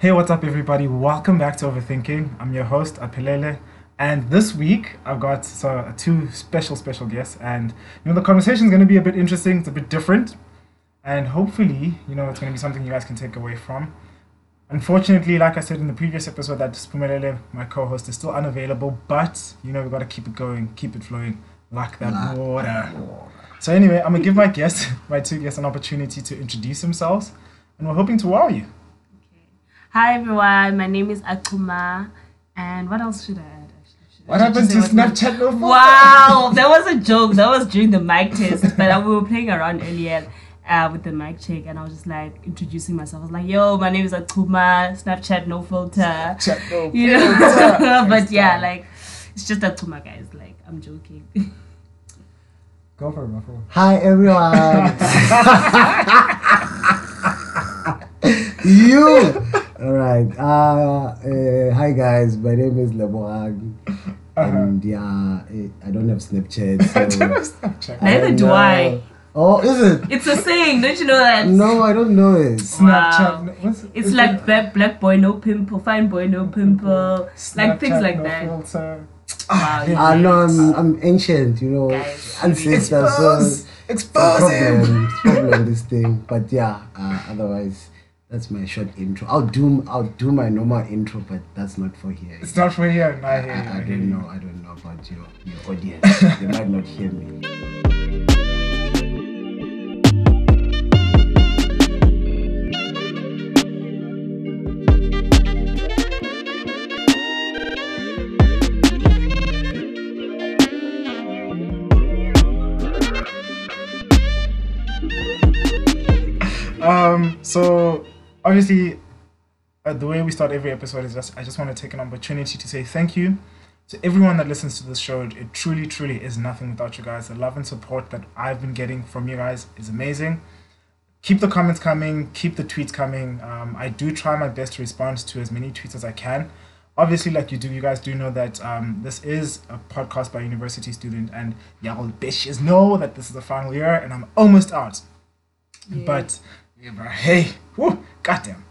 Hey, what's up, everybody? Welcome back to Overthinking. I'm your host, Apelele. And this week, I've got so, two special, special guests. And, you know, the conversation is going to be a bit interesting. It's a bit different. And hopefully, you know, it's going to be something you guys can take away from. Unfortunately, like I said in the previous episode, that Spumelele, my co-host, is still unavailable. But, you know, we've got to keep it going, keep it flowing like that Like water. So anyway, I'm going to give my guests, my two guests, an opportunity to introduce themselves. And we're hoping to wow you. Hi everyone, my name is Akuma, and what else should I add? Actually, should What just happened to what's Snapchat no filter? Wow, that was a joke. That was during the mic test, but uh, we were playing around earlier uh, with the mic check, and I was just like introducing myself. I was like, "Yo, my name is Akuma, Snapchat no filter." Snapchat no You know, filter. but yeah, like it's just Akuma, guys. Like I'm joking. Go for it, my friend. Hi everyone. you. All right. Uh, uh, hi guys. My name is Lebohang, and yeah, I don't have Snapchat. So Snapchat. Neither don't do know. I. Oh, is it? It's a saying, don't you know that? No, I don't know it. Snapchat. Wow. What's, It's like it black black boy no pimple, fine boy no pimple, like things like no that. Filter. Wow, yeah. Ah, no, I'm, I'm ancient. You know, Guys, ancestor. Expose. So it's a Expose problem. It's problem this thing. But yeah. Uh, otherwise. That's my short intro. I'll do I'll do my normal intro, but that's not for here. It's not for here. I I. I, I don't know. I don't know about your your audience. they might not hear me. Um. So obviously, uh, the way we start every episode is just I just want to take an opportunity to say thank you to everyone that listens to this show. It truly, truly is nothing without you guys. The love and support that I've been getting from you guys is amazing. Keep the comments coming. Keep the tweets coming. Um, I do try my best to respond to as many tweets as I can. Obviously, like you do, you guys do know that um, this is a podcast by a university student, and y'all bitches know that this is the final year, and I'm almost out. But yeah, bro, hey, whoo, goddamn.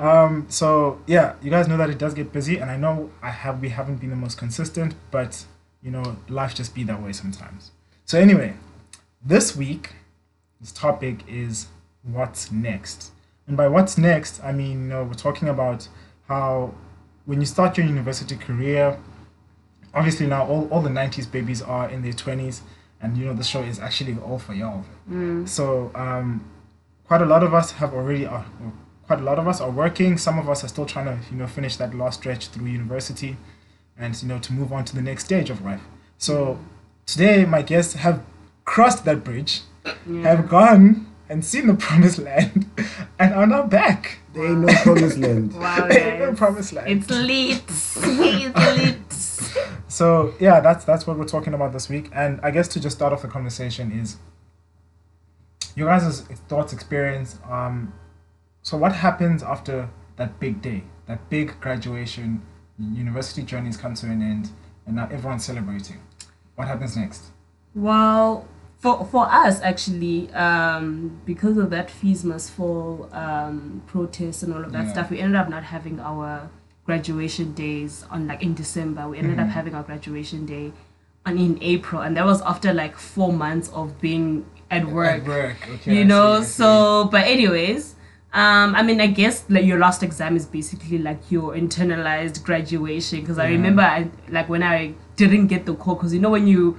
Um, so yeah, you guys know that it does get busy, and I know I have we haven't been the most consistent, but you know, life just be that way sometimes. So anyway, this week, this topic is what's next, and by what's next, I mean you know we're talking about how when you start your university career, obviously now all, all the 90s babies are in their 20s and you know the show is actually all for y'all so um, quite a lot of us have already are well, quite a lot of us are working some of us are still trying to you know finish that last stretch through university and you know to move on to the next stage of life so today my guests have crossed that bridge have gone and seen the promised land and are now back There ain't no promised land. Wow, Ain't no promised land It's lit. It's lit. So yeah, that's that's what we're talking about this week. And I guess to just start off the conversation is your guys' thoughts, experience. Um, so what happens after that big day, that big graduation, university journeys come to an end, and now everyone's celebrating. What happens next? Well, for for us actually, um, because of that fees must fall um, protest and all of that Yeah. stuff, we ended up not having our graduation days on like in December. We ended up Mhm. having our graduation day on in April, and that was after like four months of being at work. At work. Okay. You know see. so but anyways um i mean i guess like your last exam is basically like your internalized graduation because i remember I, like when i didn't get the call because you know when you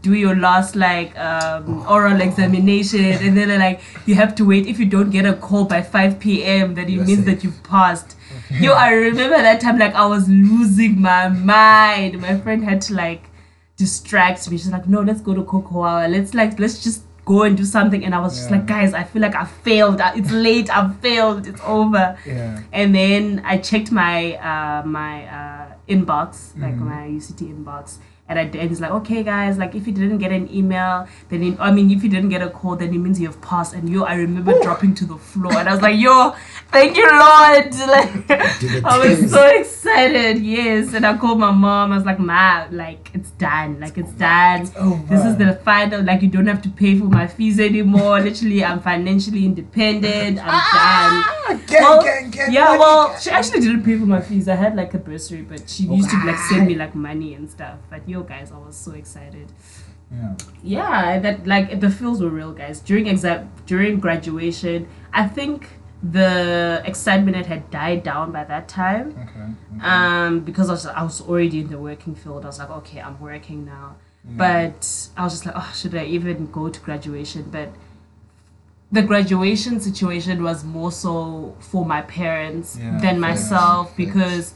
do your last like um, oral examination and then like you have to wait if you don't get a call by 5 p.m then it You're means safe. that you've passed. Yo i remember that time like i was losing my mind. My friend had to like distract me. She's like no let's go to cocoa let's like let's just go and do something and i was just like guys i feel like i failed. It's late. I've failed. It's over. Yeah. and then I checked my uh, my uh, inbox, like Mhm. my UCT inbox, And, I, and he's like, okay, guys, like if you didn't get an email, then it, I mean, if you didn't get a call, then it means you have passed. And yo, I remember dropping to the floor, and I was like, yo, thank you, Lord. Like, I was so excited, yes. And I called my mom. I was like, ma, like it's done, like it's done. over. This is the final. Like you don't have to pay for my fees anymore. Literally, I'm financially independent. I'm ah, done. Gang, Well, gang, gang, yeah, well, she actually didn't pay for my fees. I had like a bursary, but she oh, used to like send me like money and stuff. But yo, guys, I was so excited. Yeah. Yeah, that like the feels were real, guys. During exam, during graduation, I think the excitement had died down by that time. Okay. Um, because I was, I was already in the working field. I was like, okay, I'm working now. But I was just like, oh, should I even go to graduation? But the graduation situation was more so for my parents Yeah, than myself yes. because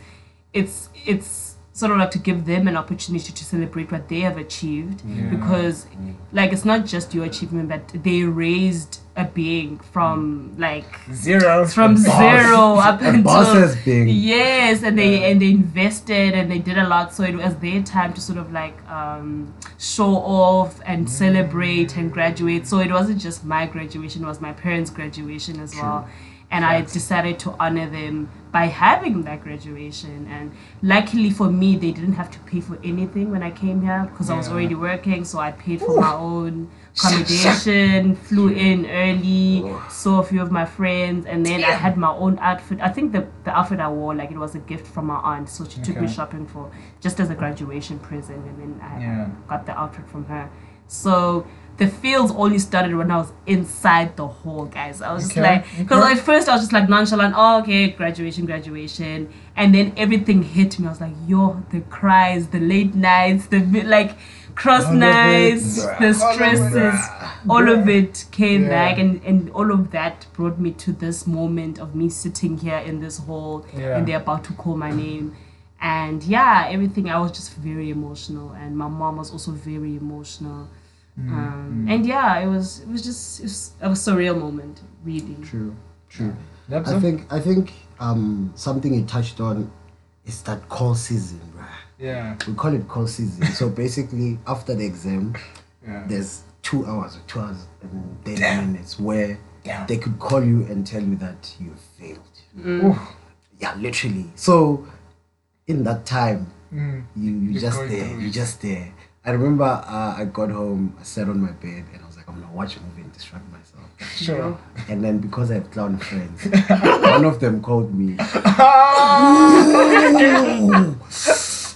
it's it's sort of like to give them an opportunity to celebrate what they have achieved Yeah. because like it's not just your achievement but they raised a being from like Zero. from boss. zero up A until boss's being. yes and they Yeah. and they invested and they did a lot so it was their time to sort of like um show off and celebrate and graduate so it wasn't just my graduation it was my parents graduation as well and i decided to honor them by having that graduation. And luckily for me they didn't have to pay for anything when i came here because i was already working. So i paid for my own accommodation flew in early saw a few of my friends and then i had my own outfit. I think the, the outfit i wore like it was a gift from my aunt. So she took me shopping for just as a graduation present and then i Yeah. got the outfit from her. So the feels only started when I was inside the hall, guys. I was just Okay, like, because okay. at first I was just like nonchalant, oh, okay, graduation, graduation. And then everything hit me. I was like, yo, the cries, the late nights, the like cross nights, the All of it, stresses, all of it came Yeah. back. And, and all of that brought me to this moment of me sitting here in this hall Yeah. and they're about to call my name. And yeah, everything, I was just very emotional. And my mom was also very emotional. Mm, Um, and yeah, it was it was just it was a surreal moment, really. True, true. That's I think I think um something you touched on is that call season, right? Yeah. We call it call season. so basically, after the exam, Yeah. there's two hours or two hours and ten Damn. minutes where Damn. they could call you and tell you that you failed. Oof. Yeah, literally. So in that time, Mm. you you Just just there, you it. just there. I remember uh, I got home, I sat on my bed, and I was like, I'm gonna watch a movie and distract myself. Sure. And then because I have clown friends, one of them called me.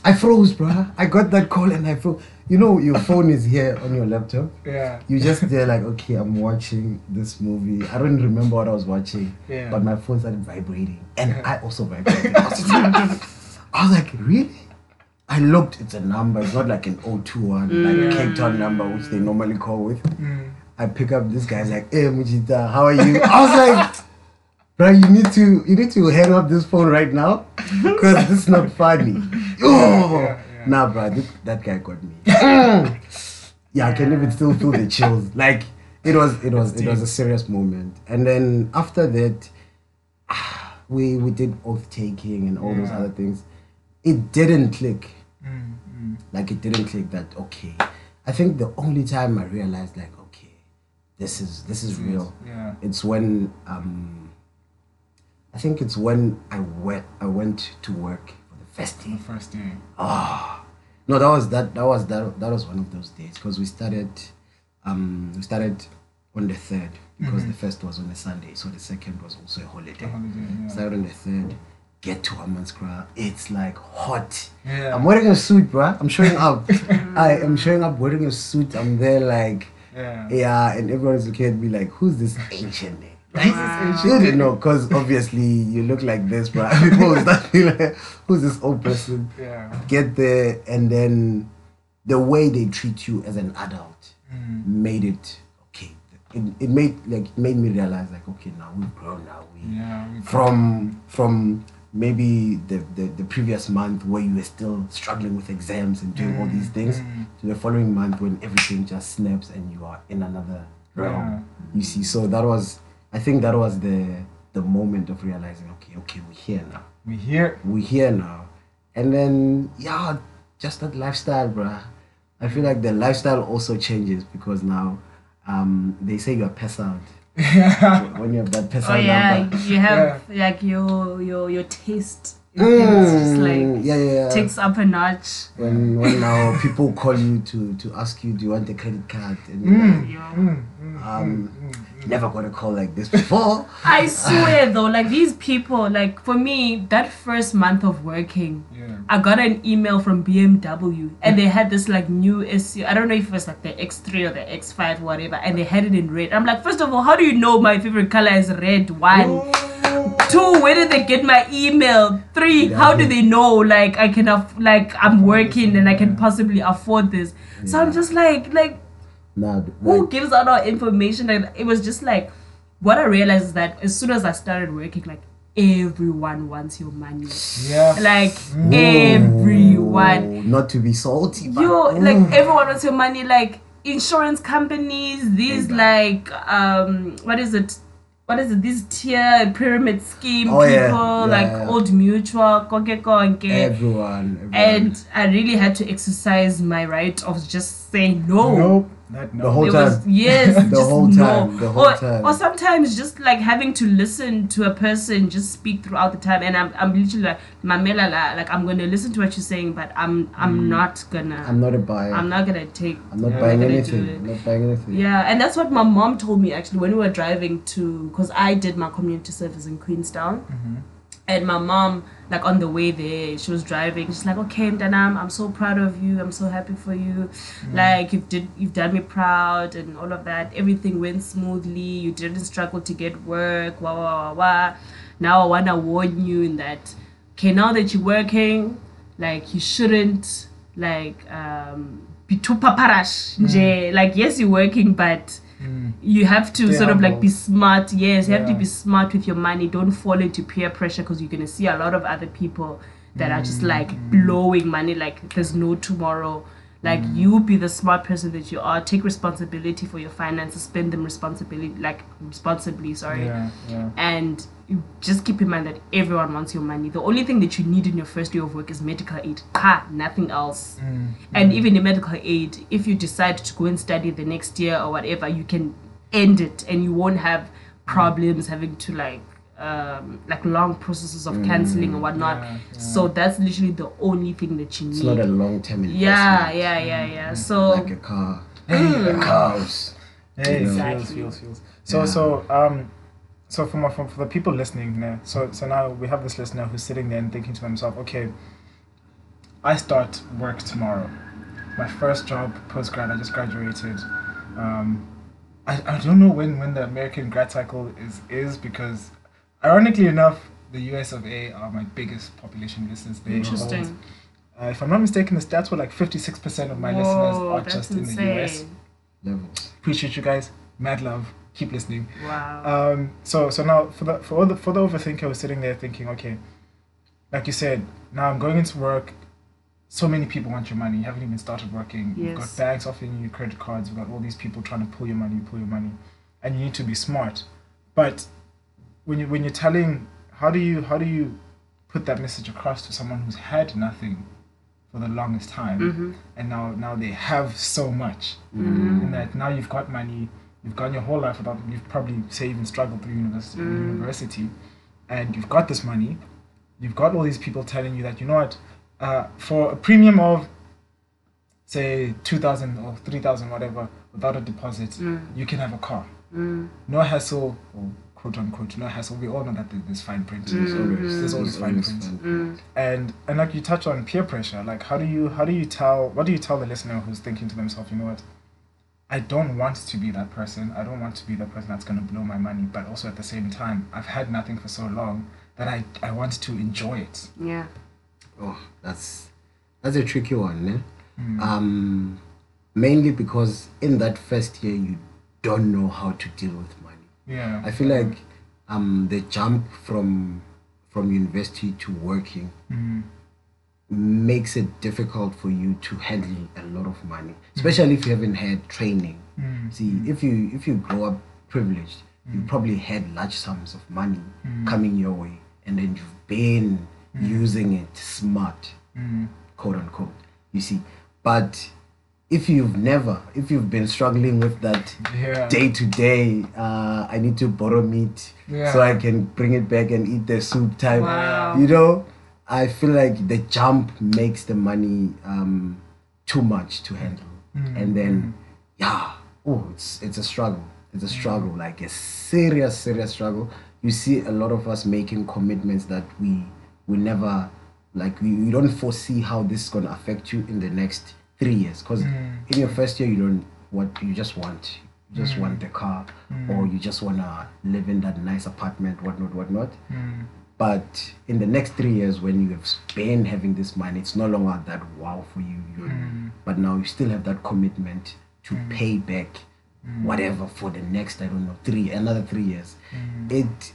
I froze, bruh. I got that call and I froze. You know, your phone is here on your laptop. Yeah. You just there like, okay, I'm watching this movie. I don't remember what I was watching, Yeah. but my phone started vibrating, and Yeah. I also vibrated. I was, just like, I was like, really? I looked. It's a number. It's not like an 021 like Cape Town number, which they normally call with. Mm. I pick up this guy's like, hey Mujita, how are you? I was like, bro, you need to you need to hang up this phone right now because this is not funny. Oh, yeah, yeah. nah, bro, this, that guy got me. yeah, I can even still feel the chills. Like it was it was it was a serious moment. And then after that, we we did oath taking and all those other things. It didn't click Mm. Mm. like it didn't click that okay i think the only time i realized like okay this is this is real Yeah. it's when um i think it's when i went i went to work for the first The first day. ah no that was that that was that that was one of those days because we started um we started on the third because the first was on a sunday so the second was also a holiday The holiday. Yeah. started on the third get to Hammanskraal. it's like hot Yeah. I'm wearing a suit, bruh. I'm showing up. I am showing up wearing a suit. I'm there like, Yeah. yeah, and everyone's looking at me like, who's this ancient name? Like, Wow. you didn't know, because obviously you look like this, bruh. People will start being like, who's this old person? Yeah. Get there, and then the way they treat you as an adult Mm. made it okay. It, it made like it made me realize like, okay, now we've grown now. We Yeah. we- from from maybe the, the, the previous month where you were still struggling with exams and doing all these things Mm. to the following month when everything just snaps and you are in another realm you see so that was i think that was the the moment of realizing okay okay we're here now We here. we're here now and then yeah just that lifestyle bruh I feel like the lifestyle also changes because now um, they say you're pass out. when you have that pass Oh yeah, number. you have like your your your taste. in things just Mm, like yeah, yeah, yeah. takes up a notch. when when now people call you to to ask you do you want the credit card and you're Mm. like, Yeah. um never got a call like this before I swear though, like these people, like for me, that first month of working, Yeah. I got an email from BMW and they had this like new SU. I don't know if it was like the X3 or the X5, whatever, and they had it in red. I'm like, first of all, how do you know my favorite color is red? One. Two, where did they get my email? Three, how do they know like I can aff- like I'm working and I can possibly afford this? So I'm just like like nah, who like, gives out our information? And it was just like what I realized is that as soon as I started working, like everyone wants your money. Yeah. Like everyone. not to be salty but Yo, oh. like everyone wants your money. Like insurance companies, these like um, what is it? What is it? These tier pyramid scheme Oh, people, yeah. Yeah, like yeah. Old Mutual, Konke Konke. everyone, everyone. And I really had to exercise my right of just saying no. Nope. That no. The whole It time. was yes, The just whole no. time, the whole or, time. or sometimes just like having to listen to a person just speak throughout the time, and I'm I'm literally like Mamela, la, like I'm gonna listen to what you're saying, but I'm I'm not gonna Mm. I'm not a buyer. I'm not gonna take I'm not Yeah. buying I'm not anything. it. I'm not buying anything. yeah, and that's what my mom told me actually when we were driving to, because I did my community service in Queenstown, and my mom, like on the way there, she was driving. She's like, "Okay, Mdanam, I'm so proud of you. I'm so happy for you. Like you've did, you've done me proud, and all of that. Everything went smoothly. You didn't struggle to get work. Wah wah wah wah. Now I wanna warn you in that. Okay, now that you're working, like you shouldn't like um be too paparash. nje. Like yes, you're working, but Mm. you have to sort of like be smart. Yes, you have to be smart with your money. Don't fall into peer pressure because you're gonna see a lot of other people that are just like mm. blowing money like there's no tomorrow. Like mm. you be the smart person that you are. Take responsibility for your finances. Spend them responsibly, like responsibly. Sorry Yeah. Yeah. and you just keep in mind that everyone wants your money. The only thing that you need in your first day of work is medical aid. Ha, nothing else. And even the medical aid, if you decide to go and study the next year or whatever, you can end it and you won't have problems having to like um like long processes of cancelling or whatnot. Yeah, yeah. So that's literally the only thing that you It's need. not a long term investment. yeah, yeah, yeah, yeah. So Like a car. a house. Hey, Exactly. feels, feels, feels. So, Yeah. so, um, so for, my, for for the people listening, now, so so now we have this listener who's sitting there and thinking to himself, okay, I start work tomorrow. My first job post grad, I just graduated. Um, I, I don't know when when the American grad cycle is is because, ironically enough, the U.S. of A. are my biggest population listeners. They hold- interesting. uh, if I'm not mistaken, the stats were like 56% of my listeners are that's just in the US. Levels. Appreciate you guys. Mad love. Keep listening. Wow. Um, so so now for the for all the for the overthinker was sitting there thinking, okay, like you said, now I'm going into work. So many people want your money. You haven't even started working. You've got banks offering you credit cards. You've got all these people trying to pull your money, pull your money, and you need to be smart. But when you when you're telling, how do you how do you put that message across to someone who's had nothing for the longest time, Mm-hmm. and now now they have so much, and that now you've got money, you've gone your whole life about you've probably say even struggled through university, mm. university, and you've got this money, you've got all these people telling you that you know what, uh, for a premium of say two thousand or three thousand whatever without a deposit, mm. you can have a car, mm. no hassle. Or, Quote unquote, no hassle. We all know that there- there's fine print. There's always, there's always fine print fine. and and like you touch on peer pressure like how do you how do you tell what do you tell the listener who's thinking to themselves you know what i don't want to be that person i don't want to be the person that's going to blow my money but also at the same time i've had nothing for so long that i i want to enjoy it yeah. Oh, that's that's a tricky one, ne? Mm. Um, mainly because in that first year you don't know how to deal with money. yeah I feel like um the jump from from university to working Mm. Makes it difficult for you to handle a lot of money, especially if you haven't had training. Mm. See, if you if you grow up privileged, you probably had large sums of money coming your way, and then you've been using it smart, Mm. quote unquote. You see, but if you've never, if you've been struggling with that Yeah. day to day, uh, I need to borrow meat Yeah. so I can bring it back and eat the soup type. Wow. You know, I feel like the jump makes the money um, too much to handle, Mm. and then yeah, oh, it's it's a struggle. It's a struggle, like a serious, serious struggle. You see a lot of us making commitments that we we never like. We, we don't foresee how this is gonna affect you in the next three years, because in your first year you don't what you just want. You just want the car, or you just wanna live in that nice apartment, whatnot, whatnot. Mm. But in the next three years, when you have been having this money, it's no longer that wow for you. You're, mm. But now you still have that commitment to mm. pay back mm. whatever for the next, I don't know, three, another three years. It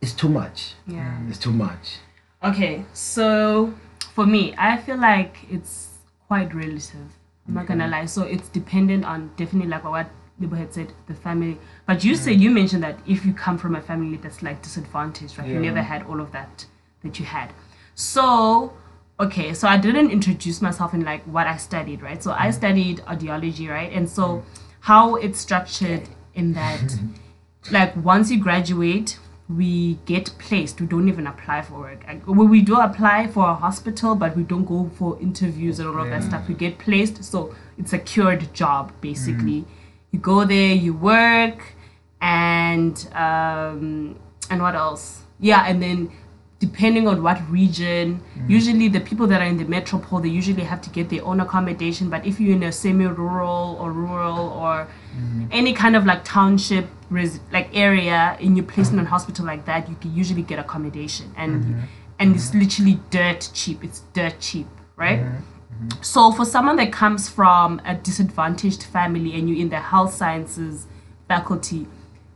is too much. Yeah. It's too much. Okay, so for me, I feel like it's quite relative. I'm not gonna lie. So it's dependent on definitely like what Libo had said, the family. But you said you mentioned that if you come from a family that's like disadvantaged, right? You never had all of that that you had. So okay, so I didn't introduce myself in like what I studied, right? So I mm. studied audiology, right? And so how it's structured in that like once you graduate we get placed we don't even apply for work Like, we we do apply for a hospital but we don't go for interviews and all of that stuff we get placed so it's a cured job basically mm. You go there you work and um and what else? Yeah and then depending on what region mm. usually the people that are in the metropole they usually have to get their own accommodation but if you're in a semi-rural or rural or mm. any kind of like township res- like area in your placement in hospital like that you can usually get accommodation and mm-hmm. and it's mm-hmm. literally dirt cheap. It's dirt cheap right mm-hmm. So for someone that comes from a disadvantaged family and you're in the health sciences faculty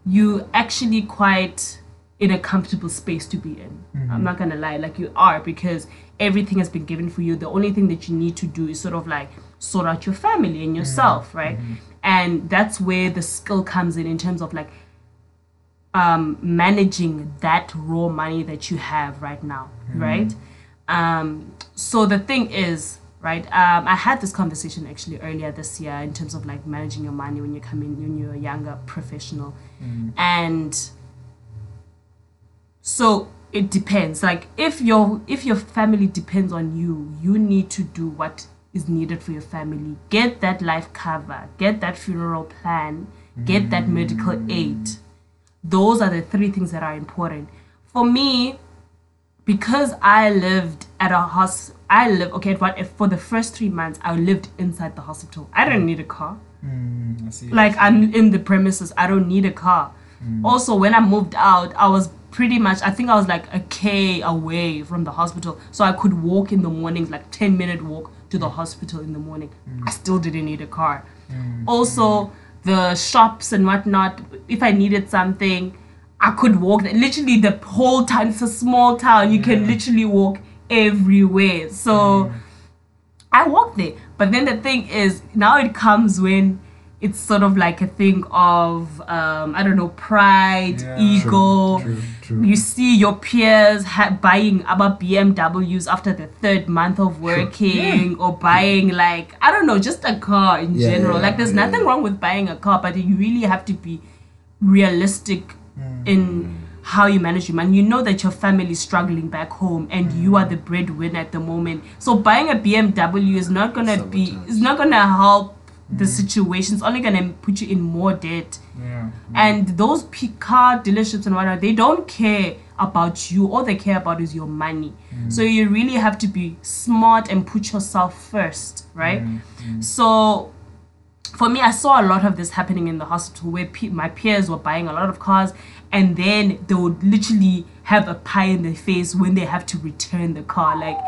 you actually quite in a comfortable space to be in. I'm not gonna lie like you are because everything has been given for you. The only thing that you need to do is sort of like sort out your family and yourself right? And that's where the skill comes in in terms of like um, managing that raw money that you have right now, right? Um, so the thing is, right? Um, I had this conversation actually earlier this year in terms of like managing your money when you come in when you're a younger professional, and so it depends. Like if your if your family depends on you, you need to do what is needed for your family. Get that life cover, get that funeral plan, get that medical aid. Those are the three things that are important. For me because i lived at a hos i live okay But if for the first three months i lived inside the hospital. I didn't need a car. Mm, I see. like i'm in the premises i don't need a car. Mm. Also when i moved out i was pretty much i think i was like a k away from the hospital. So i could walk in the mornings like 10 minute walk to the mm. hospital in the morning. Mm. I still didn't need a car. Also the shops and whatnot if i needed something i could walk literally the whole town it's a small town you can literally walk everywhere so I walk there. But then the thing is, now it comes when it's sort of like a thing of, um, I don't know, pride, Yeah. ego. True, true. You see your peers ha- buying about BMWs after the third month of working or buying, like, I don't know, just a car in Yeah, general. yeah, like, there's yeah, nothing yeah. wrong with buying a car, but you really have to be realistic Mm. in how you manage your money. You know that your family is struggling back home and mm. you are the breadwinner at the moment. So buying a BMW is not gonna be Sabotage. is not gonna help the mm. situation. It's only gonna put you in more debt. yeah. And those car dealerships and whatnot, they don't care about you. All they care about is your money. So you really have to be smart and put yourself first, right? So for me, I saw a lot of this happening in the hospital where pe- my peers were buying a lot of cars and then they would literally have a pie in their face when they have to return the car. Like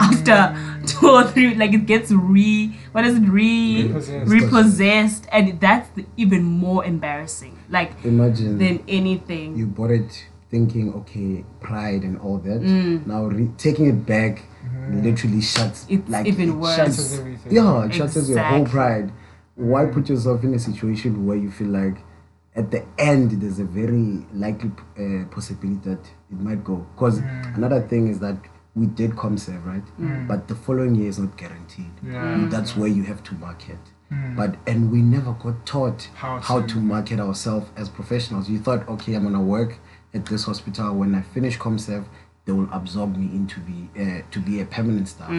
after two or three, like it gets re, what is it, re, Repossessed. repossessed. And that's the, even more embarrassing. Like Imagine than anything. you bought it thinking, okay, pride and all that. Mm. Now re- taking it back literally shuts It's like even it worse. shuts- Yeah, it shatters your whole pride. Why put yourself in a situation where you feel like at the end there's a very likely uh, possibility that it might go? Because Mm. another thing is that we did ComServe, right? But the following year is not guaranteed. Yeah. That's where you have to market. Mm. But and we never got taught How how, to- to market ourselves as professionals. You thought, okay, I'm gonna work at this hospital. When I finish ComServe, they will absorb me into be uh, to be a permanent staff.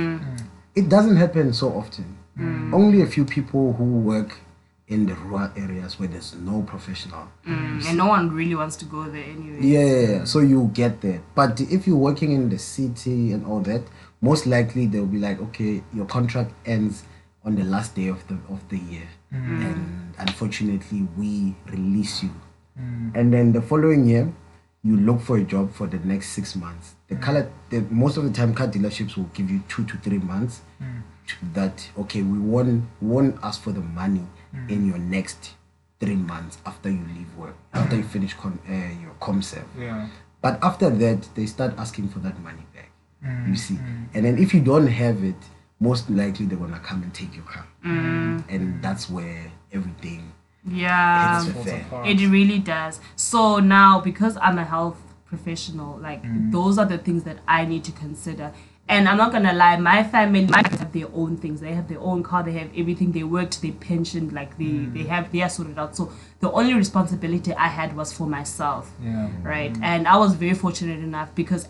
It doesn't happen so often. Mm. Only a few people who work in the rural areas where there's no professional. Mm, and no one really wants to go there anyway. Yeah, yeah, yeah. So you get there. But if you're working in the city and all that, most likely they'll be like, okay, your contract ends on the last day of the of the year, mm. and unfortunately we release you. Mm. And then the following year, you look for a job for the next six months. The color, the, most of the time, car dealerships will give you two to three months. to That okay, we won't won't ask for the money in your next three months after you leave work, after you finish con, uh, your comserve. Yeah. But after that, they start asking for that money back. Mm, You see, and then if you don't have it, most likely they're gonna come and take your car, Mm. and that's where everything Yeah. hits the Falls fan. apart. It really does. So now, because I'm a health professional, like mm. those are the things that I need to consider. And I'm not gonna lie, my family might have their own things. They have their own car. They have everything. They worked. They pensioned. Like they mm. they have they are sorted out. So the only responsibility I had was for myself Yeah. right? Mm. And I was very fortunate enough because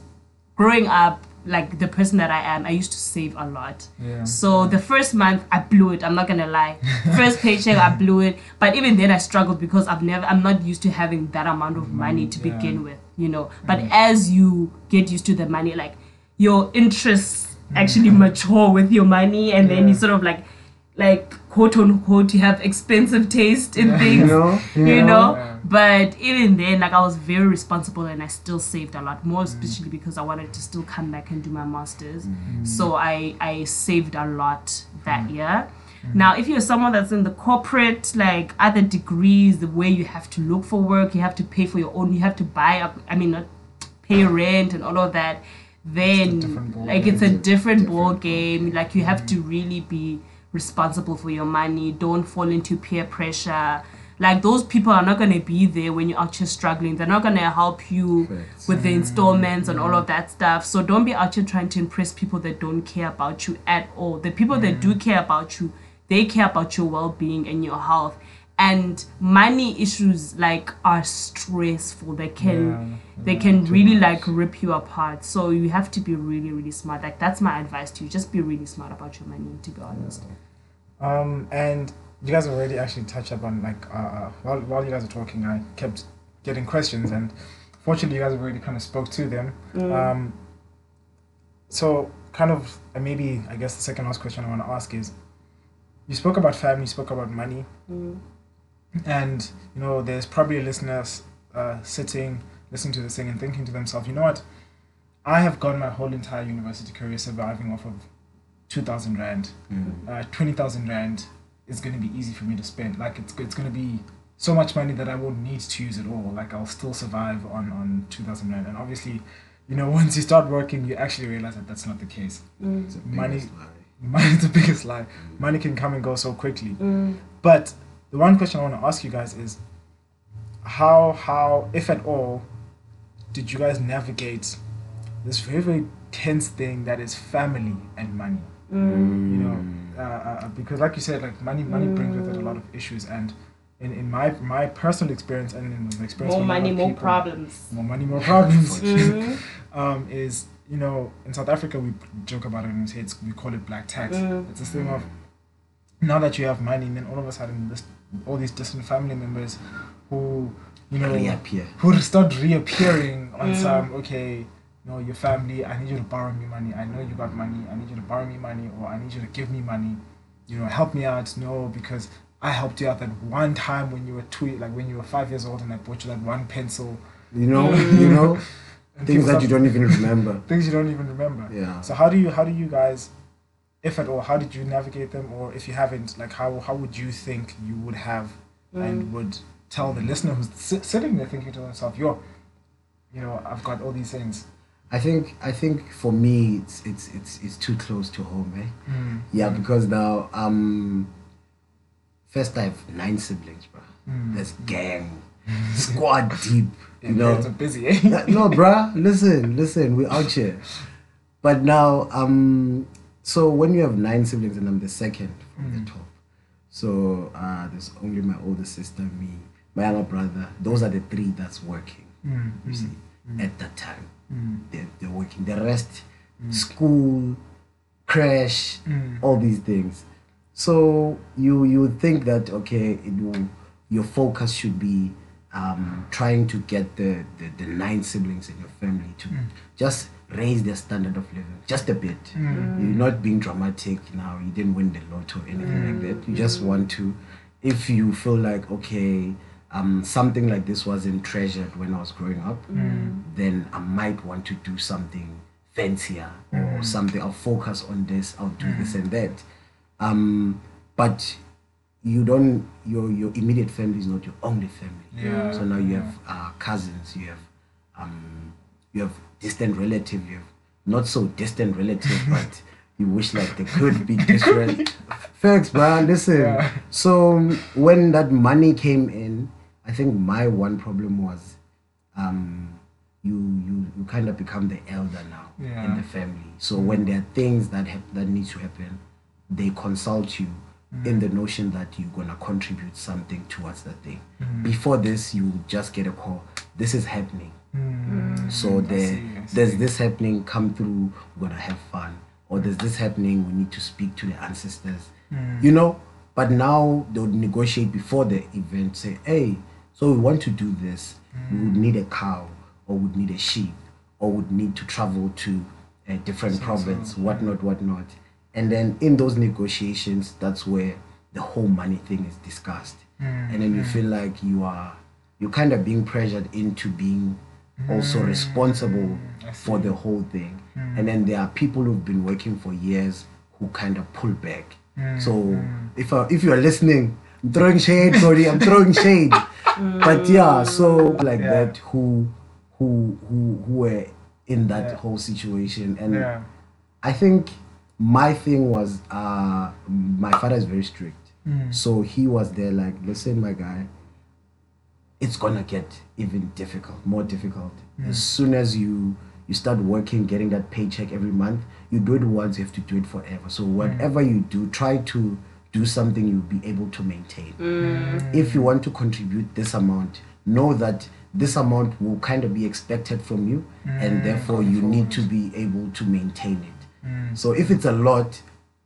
growing up, like the person that I am, I used to save a lot. Yeah. So the first month I blew it. I'm not gonna lie. First paycheck I blew it, but even then I struggled because I've never. I'm not used to having that amount of money to yeah. begin with, you know. But as you get used to the money, like your interests actually mm. mature with your money, and then you sort of like, like quote unquote, you have expensive taste in things You know, you know? Yeah. but even then like i was very responsible and i still saved a lot more mm. especially because i wanted to still come back and do my masters. Mm. So i i saved a lot that mm. year. Mm-hmm. Now if you're someone that's in the corporate like other degrees the way you have to look for work you have to pay for your own you have to buy up i mean not pay rent and all of that then different like it's a It's a different ball different game like you have to really be responsible for your money don't fall into peer pressure. Like those people are not going to be there when you're actually struggling. They're not going to help you Facts. with the mm, installments and all of that stuff. So don't be out here trying to impress people that don't care about you at all. The people that mm. do care about you they care about your well-being and your health and money issues like are stressful. They can Yeah, they can really like rip you apart. So you have to be really really smart. Like that's my advice to you. Just be really smart about your money to be honest. Um, and you guys already actually touched upon like uh, uh, while while you guys were talking, I kept getting questions, and fortunately, you guys already kind of spoke to them. Um, so kind of uh, maybe I guess the second last question I want to ask is, you spoke about family, you spoke about money, and you know there's probably listeners uh, sitting listening to this thing and thinking to themselves, you know what, I have gone my whole entire university career surviving off of two thousand rand uh, 20,000 rand is going to be easy for me to spend. Like, it's, it's going to be so much money that I won't need to use at all. Like, I'll still survive on, on 2,000 rand. And obviously, you know, once you start working, you actually realize that that's not the case. It's the Money- biggest. Money is the biggest lie. Money can come and go so quickly. But the one question I want to ask you guys is how, how, if at all, did you guys navigate this very, very tense thing that is family and money? you know uh, uh, because like you said like money money brings with it a lot of issues and in, in my my personal experience and in the experience more of a lot money of more people, problems more money more problems Mm-hmm. um is you know in south africa we joke about it and we say it's we call it black tax Mm. it's this thing of now that you have money and then all of a sudden this all these distant family members who you know Reappear. who start reappearing on Mm. some okay you know your family i need you to borrow me money i know you got money i need you to borrow me money or i need you to give me money you know help me out no because i helped you out that one time when you were two like when you were five years old and i bought you that one pencil You know, you know, things that you don't even remember. things you don't even remember Yeah. so how do you how do you guys if at all how did you navigate them or if you haven't like how how would you think you would have and would tell the listener who's si- sitting there thinking to themselves yo you know i've got all these things I think I think for me it's it's it's it's too close to home, eh? Yeah, because now um first I have nine siblings, bro. That's gang. Squad deep. You Your know. parents are busy eh? No, bruh, listen, listen, we're out here. but now, um, so when you have nine siblings and I'm the second from the mm. top, so uh, there's only my older sister, me, my younger brother. Those are the three that's working. Mm, you mm, see, at that time, they're, they're working. The rest, school, crash, all these things. So you you think that okay, it will, your focus should be um, trying to get the, the, the nine siblings in your family to just raise their standard of living just a bit. You're not being dramatic now. You didn't win the lotto or anything like that. You just want to, if you feel like okay, um, something like this wasn't treasured when I was growing up, then I might want to do something fancier or something. I'll focus on this. I'll do this and that. Um, but you don't. Your your immediate family is not your only family. Yeah. So now you have uh, cousins. You have um, you have distant relative. You have not so distant relative, but you wish like they could be distant. Facts, man. Listen. Yeah. So um, when that money came in, I think my one problem was, um, you you you kind of become the elder now Yeah. in the family. So when there are things that hap- that need to happen, they consult you in the notion that you're gonna contribute something towards that thing. Before this, you just get a call. This is happening. So there, there's this happening. Come through. We're gonna have fun. Or there's this happening. We need to speak to the ancestors. You know. But now they would negotiate before the event. Say, hey, so we want to do this. We would need a cow, or would need a sheep, or would need to travel to a different province, whatnot, whatnot. And then in those negotiations, that's where the whole money thing is discussed. And then you feel like you are you're kind of being pressured into being also mm. responsible for the whole thing. Mm. And then there are people who've been working for years who kind of pull back. So mm-hmm. if I, if you are listening, I'm throwing shade, Cody. I'm throwing shade. But mm. yeah, so like Yeah. that who who who who were in that Yeah. whole situation and Yeah. I think my thing was uh my father is very strict. So he was there like, listen, my guy, it's gonna get even difficult, more difficult. As soon as you you start working, getting that paycheck every month, you do it once, you have to do it forever. So whatever you do, try to do something you'll be able to maintain. Mm. If you want to contribute this amount, know that this amount will kind of be expected from you, and therefore you need to be able to maintain it. Mm. So if it's a lot,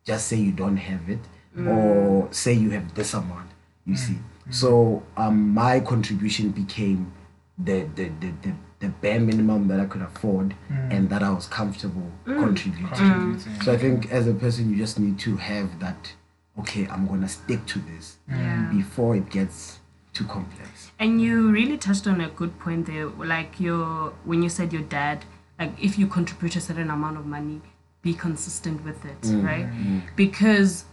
just say you don't have it, mm. or say you have this amount. You see. So um, my contribution became the the, the, the the bare minimum that I could afford mm. and that I was comfortable mm. contributing. Contributing. So I think as a person, you just need to have that. Okay, I'm gonna stick to this Yeah. before it gets too complex. And you really touched on a good point there. Like your when you said your dad, like if you contribute a certain amount of money, be consistent with it, mm. right? Because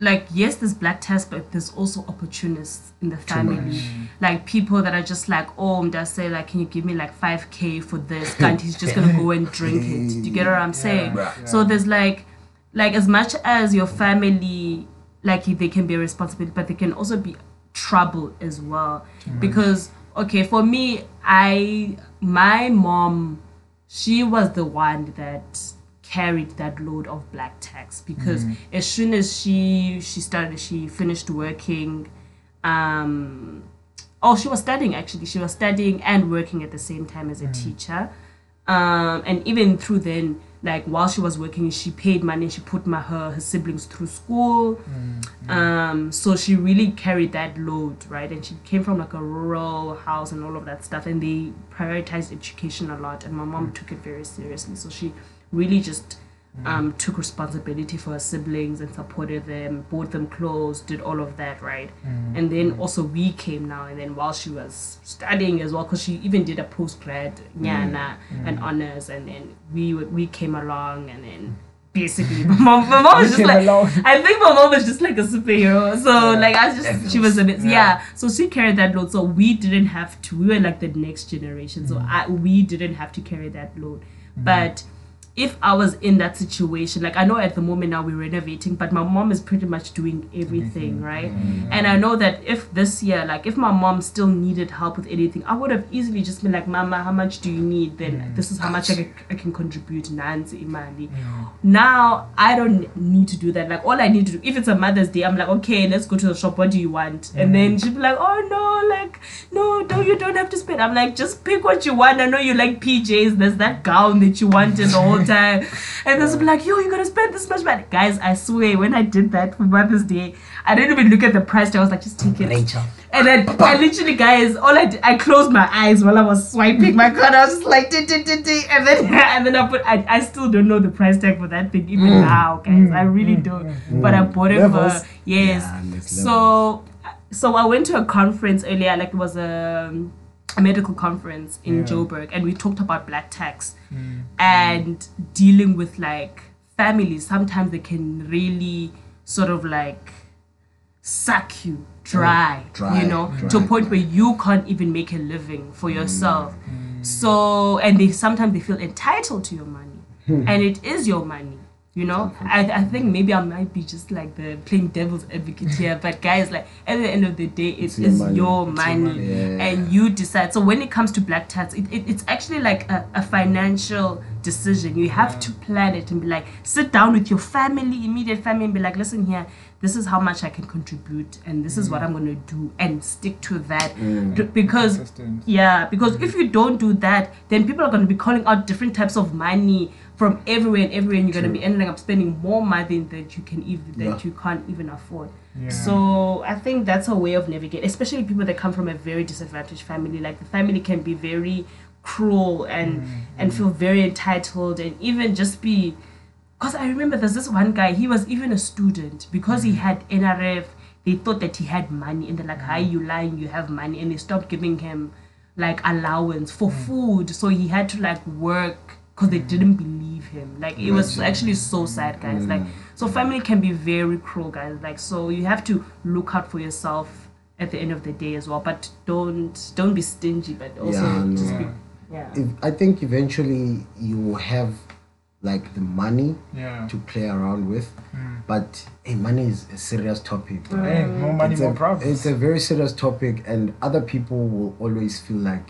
like yes, there's black tax, but there's also opportunists in the family. Like people that are just like, oh, um, just say like, can you give me like five k for this? And he's just gonna go and drink it. Do you get what I'm saying? Yeah. So there's like, like as much as your family, like they can be a responsibility, but they can also be trouble as well. Because okay, for me, I my mom, she was the one that carried that load of black tax because as soon as she she started she finished working um oh she was studying actually. She was studying and working at the same time as a teacher. Um and even through then like while she was working she paid money she put my her, her siblings through school. Um so she really carried that load right? And she came from like a rural house and all of that stuff. And they prioritized education a lot. And my mom took it very seriously. So she really just um, took responsibility for her siblings and supported them, bought them clothes, did all of that, right? And then also we came now, and then while she was studying as well, because she even did a post grad nyana and honors, and then we we came along, and then basically my mom, my mom was just like, along. I think my mom was just like a superhero. So Yeah. like I just she was a bit yeah. Yeah. So she carried that load. So we didn't have to. We were like the next generation. So I we didn't have to carry that load. But if I was in that situation, like I know at the moment now we're renovating, but my mom is pretty much doing everything, right? Mm. And I know that if this year, like if my mom still needed help with anything, I would have easily just been like, Mama, how much do you need? Then mm. this is how much I can, I can contribute. Nancy, Imali. Now I don't need to do that. Like all I need to do, if it's a Mother's Day, I'm like, okay, let's go to the shop. What do you want? And then she'd be like, oh no, like no, no, you don't have to spend. I'm like, just pick what you want. I know you like PJs. There's that gown that you wanted the time. And then she'll be like, yo, you gotta spend this much money. Guys, I swear, when I did that for Mother's Day, I didn't even look at the price. I was like, just take it. Rachel. And then I literally, guys, all I did, I closed my eyes while I was swiping my card. I was just like, "Ding, ding, ding, ding," and then and then I put, I, I still don't know the price tag for that thing even now, guys. I really don't. But I bought it Levels. for yes. Yeah, so so I went to a conference earlier, like it was a, a medical conference in Yeah. Joburg, and we talked about black tax mm. and dealing with like families. Sometimes they can really sort of like suck you dry, Dry, you know, dry, to a point dry. where you can't even make a living for mm. yourself. Mm. So, and they sometimes they feel entitled to your money, hmm. and it is your money. You know, I, I think maybe I might be just like the plain devil's advocate here, but guys, like at the end of the day, it It's is your your money. money, money. Yeah. and you decide. So when it comes to black tax, it, it, it's actually like a, a financial decision. You have to plan it and be like, sit down with your family, immediate family, and be like, listen here, this is how much I can contribute, and this is what mm. I'm gonna do, and stick to that, mm. D- because Consistent. yeah, because if mm. you don't do that, then people are going to be calling out different types of money from everywhere and everywhere, and you're going to be ending up spending more money than that you can even that you can't even afford. Yeah. So I think that's a way of navigating, especially people that come from a very disadvantaged family. Like the family can be very cruel and and feel very entitled, and even just be. Because I remember there's this one guy, he was even a student because he mm. had NRF. They thought that he had money, and they're like, "Hi, mm. you lying? You have money," and they stopped giving him like allowance for mm. food, so he had to like work because they didn't believe him. Like it was actually so sad, guys. Like so, family can be very cruel, guys. Like so, you have to look out for yourself at the end of the day as well. But don't don't be stingy, but also Yeah, just no. be yeah. If, I think eventually you will have like the money Yeah. to play around with, mm. but hey, money is a serious topic. bro. Hey, more money, it's more a, problems. It's a very serious topic, and other people will always feel like,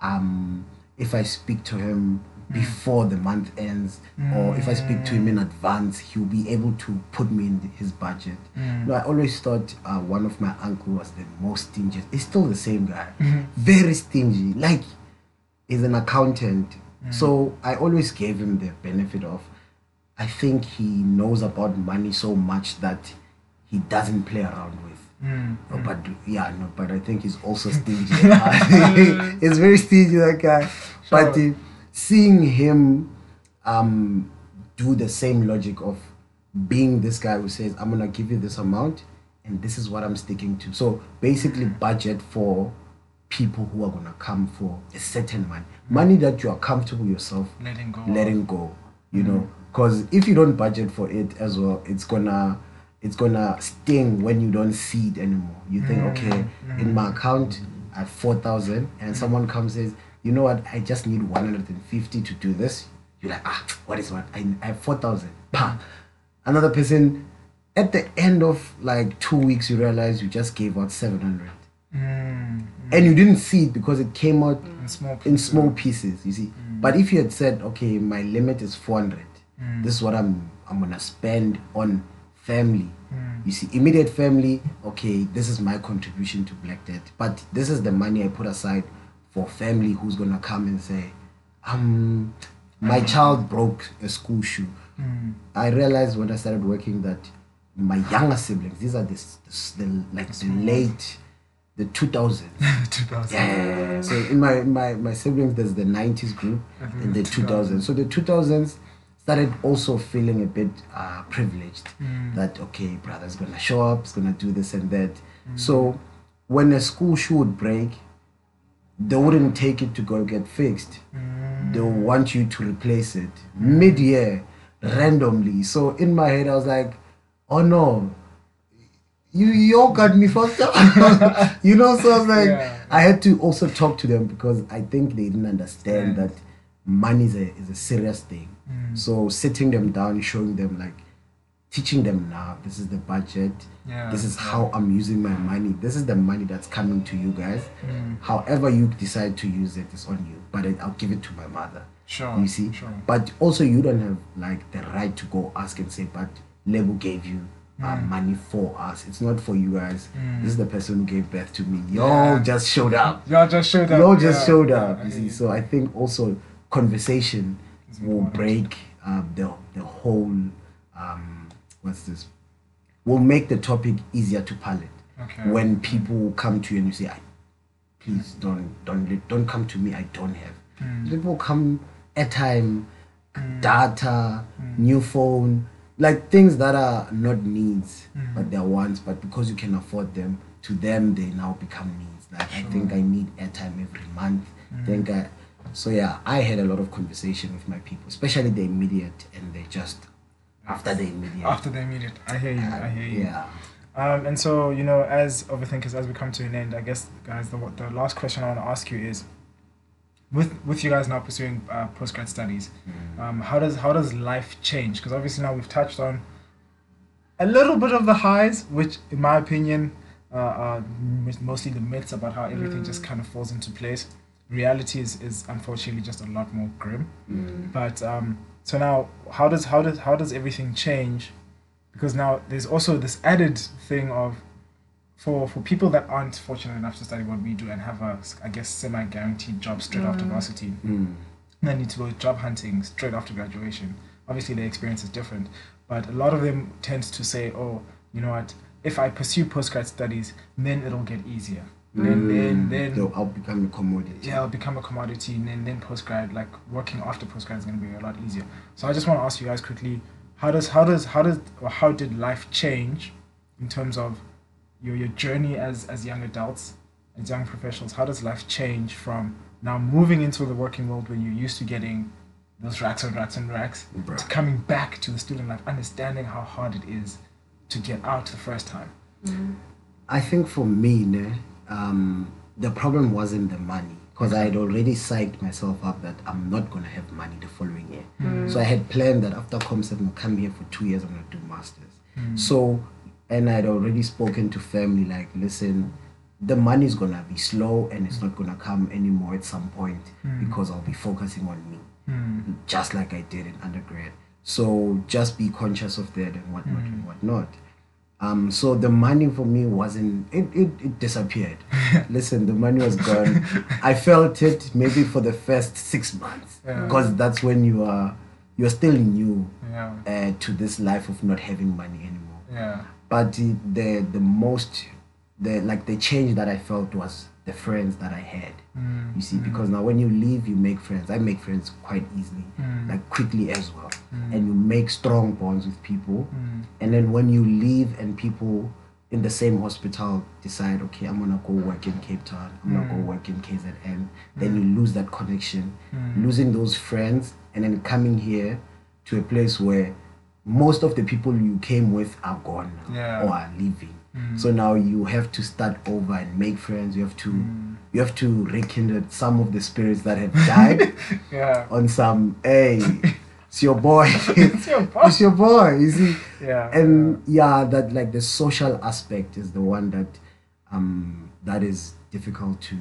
um, if I speak to him mm. before the month ends, or if I speak to him in mm. advance, he'll be able to put me in his budget. No, I always thought uh, one of my uncle was the most stingy. He's still the same guy, mm-hmm. very stingy. Like he's an accountant, so I always gave him the benefit of. I think he knows about money so much that he doesn't play around with. Oh, but yeah, no, but I think he's also stingy. he's very stingy, that guy. But uh, seeing him um, do the same logic of being this guy who says, I'm gonna give you this amount and this is what I'm sticking to. So basically, budget for people who are gonna come for a certain money, money that you are comfortable yourself Letting go. letting go you mm-hmm. know? Because if you don't budget for it as well it's gonna it's gonna sting when you don't see it anymore. You think mm-hmm. okay in my mm-hmm. account i have 4000 and someone comes and says you know what? I just need 150 to do this. You're like ah what is what? I, I have 4000 Pah. another person at the end of like two weeks you realize you just gave out 700 Mm, and you didn't see it because it came out in small in pieces. small pieces you see. Mm. But if you had said okay my limit is 400 mm. this is what i'm i'm gonna spend on family mm. you see immediate family okay this is my contribution to black debt but this is the money i put aside for family who's gonna come and say um my child broke a school shoe. I realized when i started working that my younger siblings these are the, s- the like the late the 2000s 2000. yeah. So in my, my my siblings, there's the '90s group and the 2000s. So the 2000s started also feeling a bit uh, privileged. Mm. That okay, brother's gonna show up, he's gonna do this and that. Mm. So when a school shoe would break, they wouldn't take it to go get fixed. Mm. They want you to replace it mid-year, randomly. So in my head, I was like, oh no, you you all got me fucked up. you know, so I was like, Yeah. I had to also talk to them because I think they didn't understand Yeah. that money is a is a serious thing. Mm. So sitting them down, showing them like, teaching them now. This is the budget. Yeah. This is how I'm using my money. This is the money that's coming to you guys. Mm. However you decide to use it is on you. But I'll give it to my mother. Sure. You see. Sure. But also you don't have like the right to go ask and say, but Lebo gave you. Mm. money for us. It's not for you guys. This is the person who gave birth to me. Yo, Yeah. just showed up. Y'all just showed up. Y'all just yeah. showed up. Yeah, You see, so I think also conversation It's will important. break um, the the whole um, what's this? Will make the topic easier to palate Okay. when people come to you and you say, I, "Please don't don't don't come to me. I don't have." Hmm. People come airtime, data, new phone, like things that are not needs Hmm. but they're wants. But because you can afford them, to them they now become needs. Like I think I need airtime every month. Hmm. Think I, so yeah. I had a lot of conversation with my people, especially the immediate, and they just after the immediate. After the immediate. I hear you. I hear you. yeah. Um, and so, you know, as overthinkers, as we come to an end, I guess, guys, the, the last question I want to ask you is, with with you guys now pursuing uh, postgrad studies, um, how does how does life change? Because obviously now we've touched on a little bit of the highs, which, in my opinion, uh, are m- mostly the myths about how everything just kind of falls into place. Reality is, is unfortunately just a lot more grim. But um, so now, how does how does how does everything change? Because now there's also this added thing of for for people that aren't fortunate enough to study what we do and have a I guess semi guaranteed job straight after varsity, Mm. they need to go job hunting straight after graduation. Obviously, their experience is different, but a lot of them tend to say, "Oh, you know what? If I pursue postgrad studies, then it'll get easier. Then, then, then, So I'll become a commodity. yeah, I'll become a commodity, and then then postgrad, like working after postgrad, is going to be a lot easier. So I just want to ask you guys quickly: how does how does how does or how did life change in terms of your your journey as as young adults, as young professionals? How does life change from now moving into the working world when you're used to getting those racks and racks and racks Bruh. to coming back to the student life, understanding how hard it is to get out the first time? Mm-hmm. I think for me, ne, um, the problem wasn't the money because I had already psyched myself up that I'm not gonna have money the following year. Mm. So I had planned that after ComSet, I'm gonna come here for two years. I'm gonna do masters. Mm. So, and I'd already spoken to family like, listen, the money's gonna be slow and it's not gonna come anymore at some point because I'll be focusing on me just like I did in undergrad. So just be conscious of that and whatnot and whatnot. Um, so the money for me wasn't it, it, it disappeared. Listen, the money was gone. I felt it maybe for the first six months Yeah. because that's when you are you're still new Yeah, uh, to this life of not having money anymore. yeah, But the, the the most the like the change that I felt was the friends that I had. Mm. You see, because now when you leave, you make friends. I make friends quite easily, Mm. like quickly as well, and you make strong bonds with people. Mm. And then when you leave, and people in the same hospital decide, okay, I'm gonna go work in Cape Town. I'm gonna go work in KZN. Then you lose that connection, losing those friends, and then coming here to a place where most of the people you came with are gone Yeah. or are leaving. So now you have to start over and make friends. You have to you have to rekindle some of the spirits that have died yeah, on some hey it's your boy It's your boy. it's your boy you see yeah. and yeah that like the social aspect is the one that um that is difficult to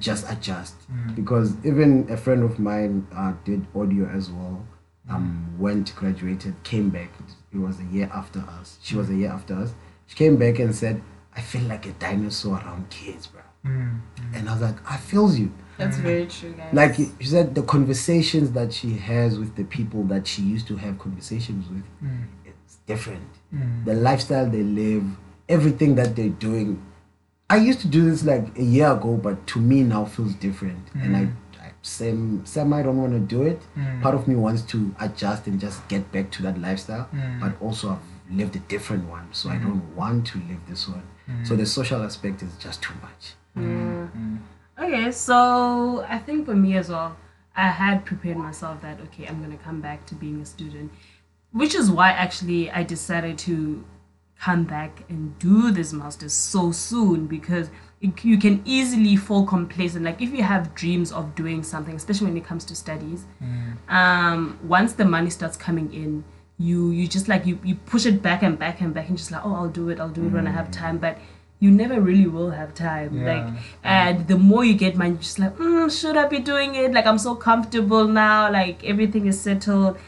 just adjust because even a friend of mine uh, did audio as well um went graduated came back it was a year after us. She was a year after us. She came back and said i feel like a dinosaur around kids bro. Mm. and i was like i feel you. That's very true, guys. like she said the conversations that she has with the people that she used to have conversations with Mm. it's different. Mm. the lifestyle they live everything that they're doing. I used to do this like a year ago but to me now feels different. And i, I same same i don't want to do it. Mm. part of me wants to adjust and just get back to that lifestyle Mm. but also i've lived a different one so i mm. don't want to live this one. Mm. So the social aspect is just too much. Mm. Okay, so I think for me as well, I had prepared myself that okay, I'm gonna come back to being a student, which is why actually I decided to come back and do this master's so soon because it- you can easily fall complacent. Like if you have dreams of doing something, especially when it comes to studies, um, once the money starts coming in, you you just like you you push it back and back and back and just like oh I'll do it I'll do it when I have time, but you never really will have time. Yeah. Like and the more you get money, you're just like mm, should I be doing it? Like I'm so comfortable now. Like everything is settled.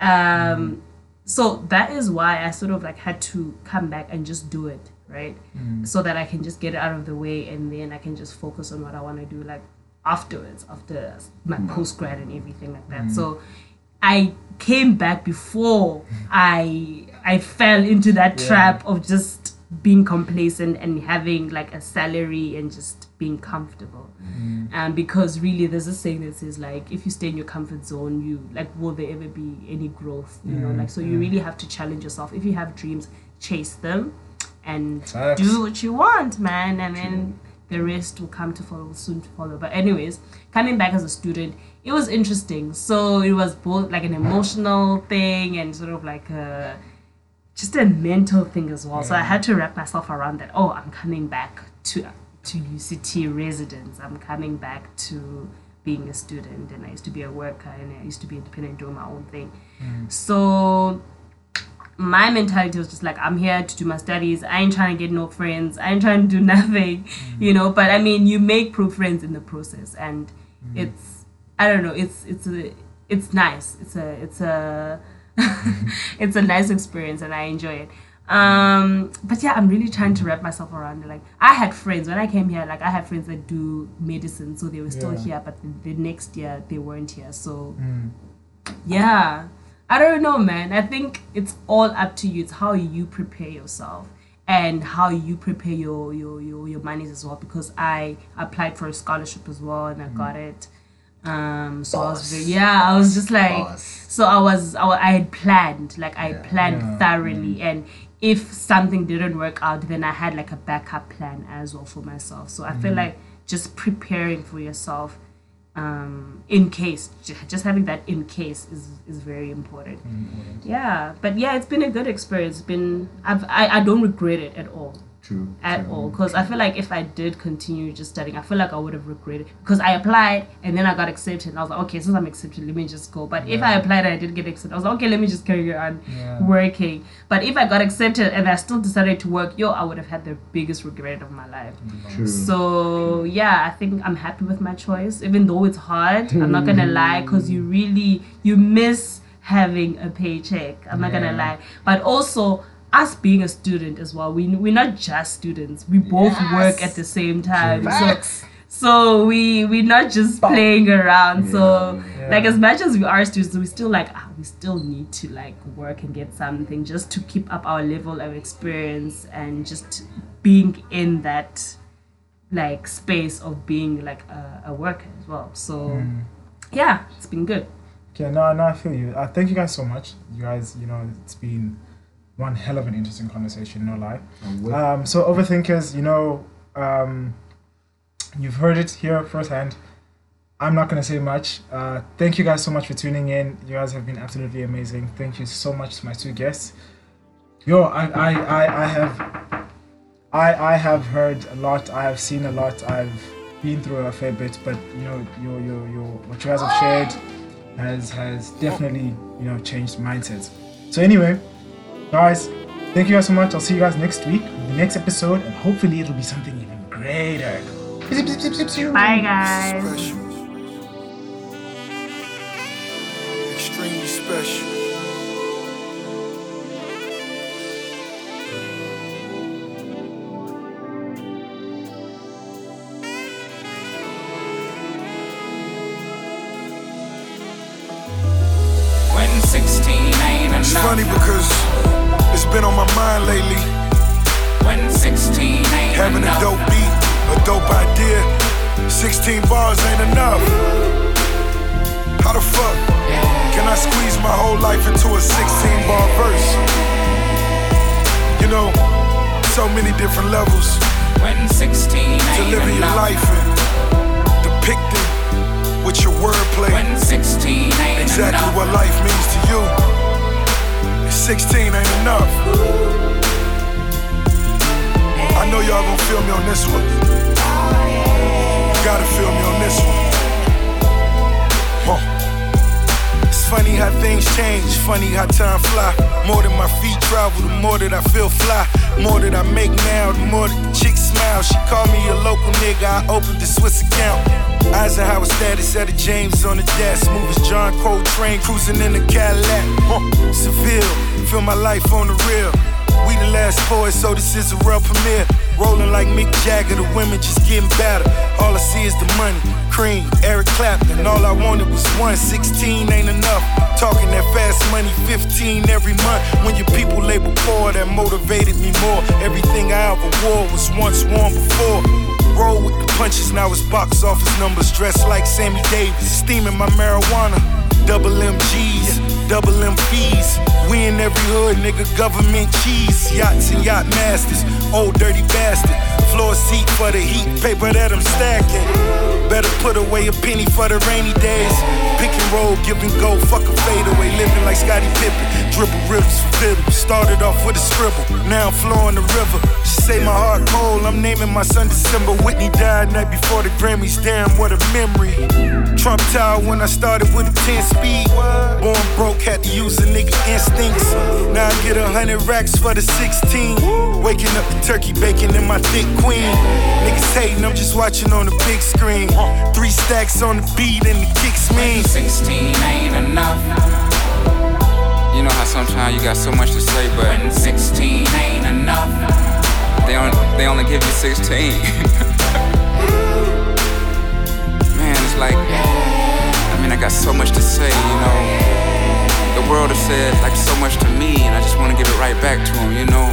Um, so that is why I sort of like had to come back and just do it right? So that I can just get it out of the way and then I can just focus on what I want to do like afterwards after my post grad and everything like that. So I came back before I I fell into that Yeah. trap of just being complacent and having like a salary and just being comfortable. Um, because really there's a saying that says like if you stay in your comfort zone you like will there ever be any growth you know? Mm, like so you really have to challenge yourself. If you have dreams chase them and Facts. do what you want man and then the rest will come to follow soon to follow but anyways coming back as a student it was interesting so it was both like an emotional thing and sort of like a just a mental thing as well. So I had to wrap myself around that. Oh, I'm coming back to to UCT residence. I'm coming back to being a student, and I used to be a worker, and I used to be independent, doing my own thing. Mm. So my mentality was just like, I'm here to do my studies. I ain't trying to get no friends. I ain't trying to do nothing, you know. But I mean, you make pro friends in the process, and it's I don't know. It's it's a it's nice. It's a it's a it's a nice experience, and I enjoy it. Um, but yeah, I'm really trying to wrap myself around it. Like I had friends when I came here. Like I had friends that do medicine, so they were still Yeah. here, but the, the next year they weren't here. So Mm. yeah i don't know man. I think it's all up to you. It's how you prepare yourself and how you prepare your your your, your monies as well because i applied for a scholarship as well and i mm. got it. Um so i was very, yeah i was just like Boss. so i was i, I had planned like i had planned Yeah. thoroughly. Mm. And if something didn't work out then i had like a backup plan as well for myself. So i feel mm. like just preparing for yourself um in case just having that in case is is very important. Yeah but yeah it's been a good experience. It's been I've, i i don't regret it at all True. at true. all because I feel like if I did continue just studying, I feel like I would have regretted because I applied and then I got accepted. And I was like, okay, since I'm accepted, let me just go. But if I applied and I didn't get accepted, I was like, okay, let me just carry on Yeah. working. But if I got accepted and I still decided to work, yo, I would have had the biggest regret of my life. Mm. True. So yeah, I think I'm happy with my choice, even though it's hard. I'm not gonna lie, cause you really you miss having a paycheck. I'm not gonna lie, but also us being a student as well. We we're not just students. We both work at the same time. Facts. So so we we're not just playing around. So Yeah. like as much as we are students, we still like ah, we still need to like work and get something just to keep up our level of experience and just being in that like space of being like a, a worker as well. So yeah, it's been good. Okay, no, no, I feel you. Uh, thank you guys so much. You guys, you know, it's been one hell of an interesting conversation, no lie. Um, so overthinkers, you know, um, you've heard it here firsthand. I'm not gonna say much. Uh, thank you guys so much for tuning in. You guys have been absolutely amazing. Thank you so much to my two guests. Yo, I, I, I, I have, I, I have heard a lot. I have seen a lot. I've been through a fair bit, but you know, your, your, your, what you guys have shared has, has definitely, you know, changed mindsets. So anyway, guys, thank you guys so much. I'll see you guys next week with the next episode, and hopefully it'll be something even greater. Bye guys. Special. Extremely special. When 16 ain't It's funny because it's been on my mind lately. When 16 ain't Having a dope beat, a dope idea. 16 bars ain't enough. How the fuck can I squeeze my whole life into a 16 bar verse? You know, so many different levels When 16 ain't to living your life and depicting with your wordplay When 16 ain't exactly enough. what life means to you. And 16 ain't enough. I know y'all gonna feel me on this one. gotta feel me on this one. Huh. It's funny how things change, funny how time fly. More than my feet travel, the more that I feel fly. More that I make now, the more that the chick smile. She called me a local nigga, I opened the Swiss account. Eisenhower status at a James on the. Smooth as John Coltrane, cruising in the Cadillac. Huh. Seville, feel my life on the real. We the last poets, so this is a real premiere. Rolling like Mick Jagger, the women just getting better. All I see is the money, cream, Eric Clapton. All I wanted was one, 16 ain't enough. Talking that fast money, 15 every month. When your people label poor, that motivated me more. Everything I ever wore was once worn before. Roll with the punches, now it's box office numbers. Dressed like Sammy Davis, steaming my marijuana. Double MGs, double M fees. We in every hood, nigga, government cheese. Yachts and yacht masters, old dirty bastard. Floor seat for the heat, paper that I'm stacking. Better put away a penny for the rainy days. Pick and roll, give and go, fuck a fade away. Living like Scottie Pippen, dribble riddles for fiddle. Started off with a scribble, now I'm flowing the river. She say my heart cold, I'm naming my son December. Whitney died night before the Grammys, damn, what a memory. Trump Tower when I started with a 10 speed. Born broke, had to use a nigga instincts. Now I get a hundred racks for the 16. Waking up the turkey bacon in my thick queen. Niggas hating, I'm just watching on the big screen. Three stacks on the beat and the kicks mean. 16 ain't enough. You know how sometimes you got so much to say, but When 16 ain't enough. they only, they only give you 16. Man, it's like, I mean, I got so much to say, you know. The world has said like so much to me, and I just want to give it right back to them, you know.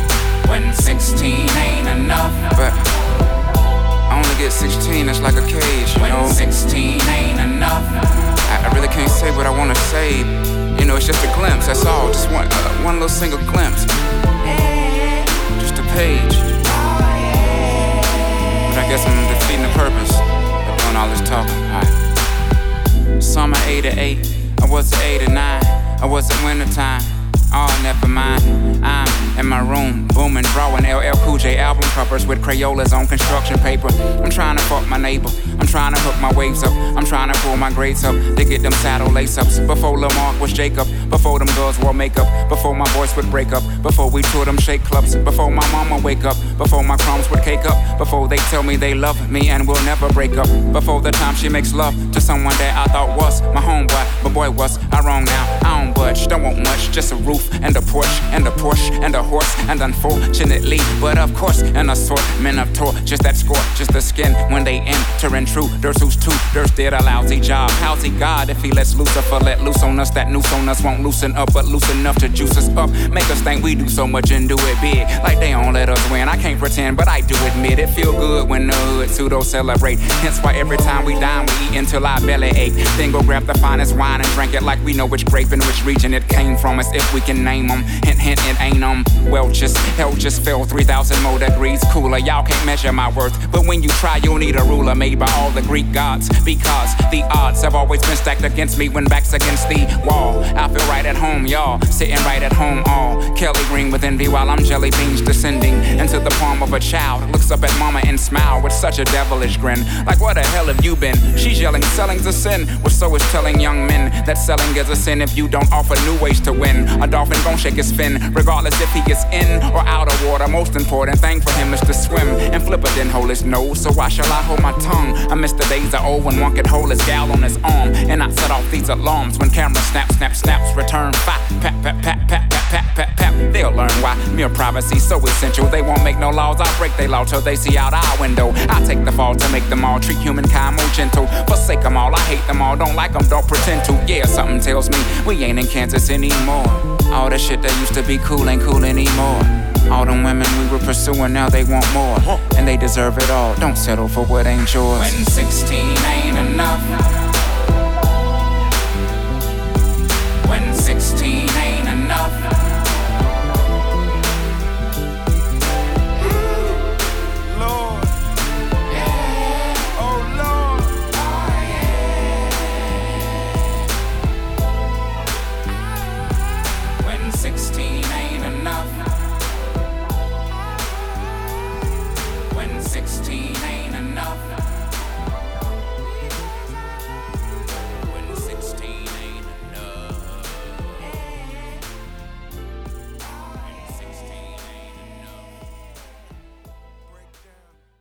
When 16 ain't enough. But I only get 16, it's like a cage, you know. 16 ain't enough. I, really can't say what I want to say. You know, it's just a glimpse, that's all. Just one, uh, one little single glimpse. Just a page. But I guess I'm defeating the purpose of doing all this talking. Alright. Summer 88, I was at 8 or 9. I was at wintertime. Oh, never mind. I'm in my room, booming, drawing LL Cool J album covers with Crayolas on construction paper. I'm trying to fuck my neighbor. I'm trying to hook my waves up. I'm trying to pull my grades up to get them saddle lace ups. Before Lamarck was Jacob. Before them girls wore makeup. Before my voice would break up. Before we tour them shake clubs. Before my mama wake up. Before my crumbs would cake up. Before they tell me they love me and we'll never break up. Before the time she makes love to someone that I thought was my homeboy. But boy, was I wrong now? I don't budge. Don't want much. Just a roof and a porch and a Porsche and a horse. And unfortunately, but of course, an assortment of tour. Just that score, just the skin when they enter intrude. There's who's two, there's did a lousy job. How's he God if he lets Lucifer let loose on us? That noose on us won't loosen up, but loose enough to juice us up. Make us think we do so much and do it big. Like they don't let us win. I can't pretend, but I do admit it. Feel good when the hood pseudo celebrate. Hence why every time we dine, we eat until our belly ache. Then go grab the finest wine and drink it like we know which grape and which region it came from. As if we can name them. Hint, hint, it ain't them. Well, just hell just fell 3,000 more degrees cooler. Y'all can't measure my worth. But when you try, you'll need a ruler made by all the Greek gods. Because the odds have always been stacked against me when back's against the wall. I feel right at home, y'all. Sitting right at home, all Kelly green with envy while I'm jelly beans descending into the palm of a child. Looks up at mama and smile with such a devilish grin. Like, where the hell have you been? She's yelling, selling's a sin. Well, so is telling young men that selling is a sin if you don't offer new ways to win. A dolphin gon' shake his fin, regardless if he is in or out of water. Most important thing for him is to swim. And Flipper didn't hold his nose, so why shall I hold my tongue? I miss the days of old when one could hold his gal on his arm. And I set off these alarms when camera snap, snap, snaps, return. Pat, pat, pat, pat, pat, pat, pat, pat. They'll learn why mere privacy so essential. They won't make no laws, I break they law till they see out our window. I take the fall to make them all treat humankind more gentle. Forsake them all, I hate them all, don't like them, don't pretend to. Yeah, something tells me we ain't in Kansas anymore. All the shit that used to be cool ain't cool anymore. All them women we were pursuing, now they want more. And they deserve it all. Don't settle for what ain't yours. When 16 ain't enough.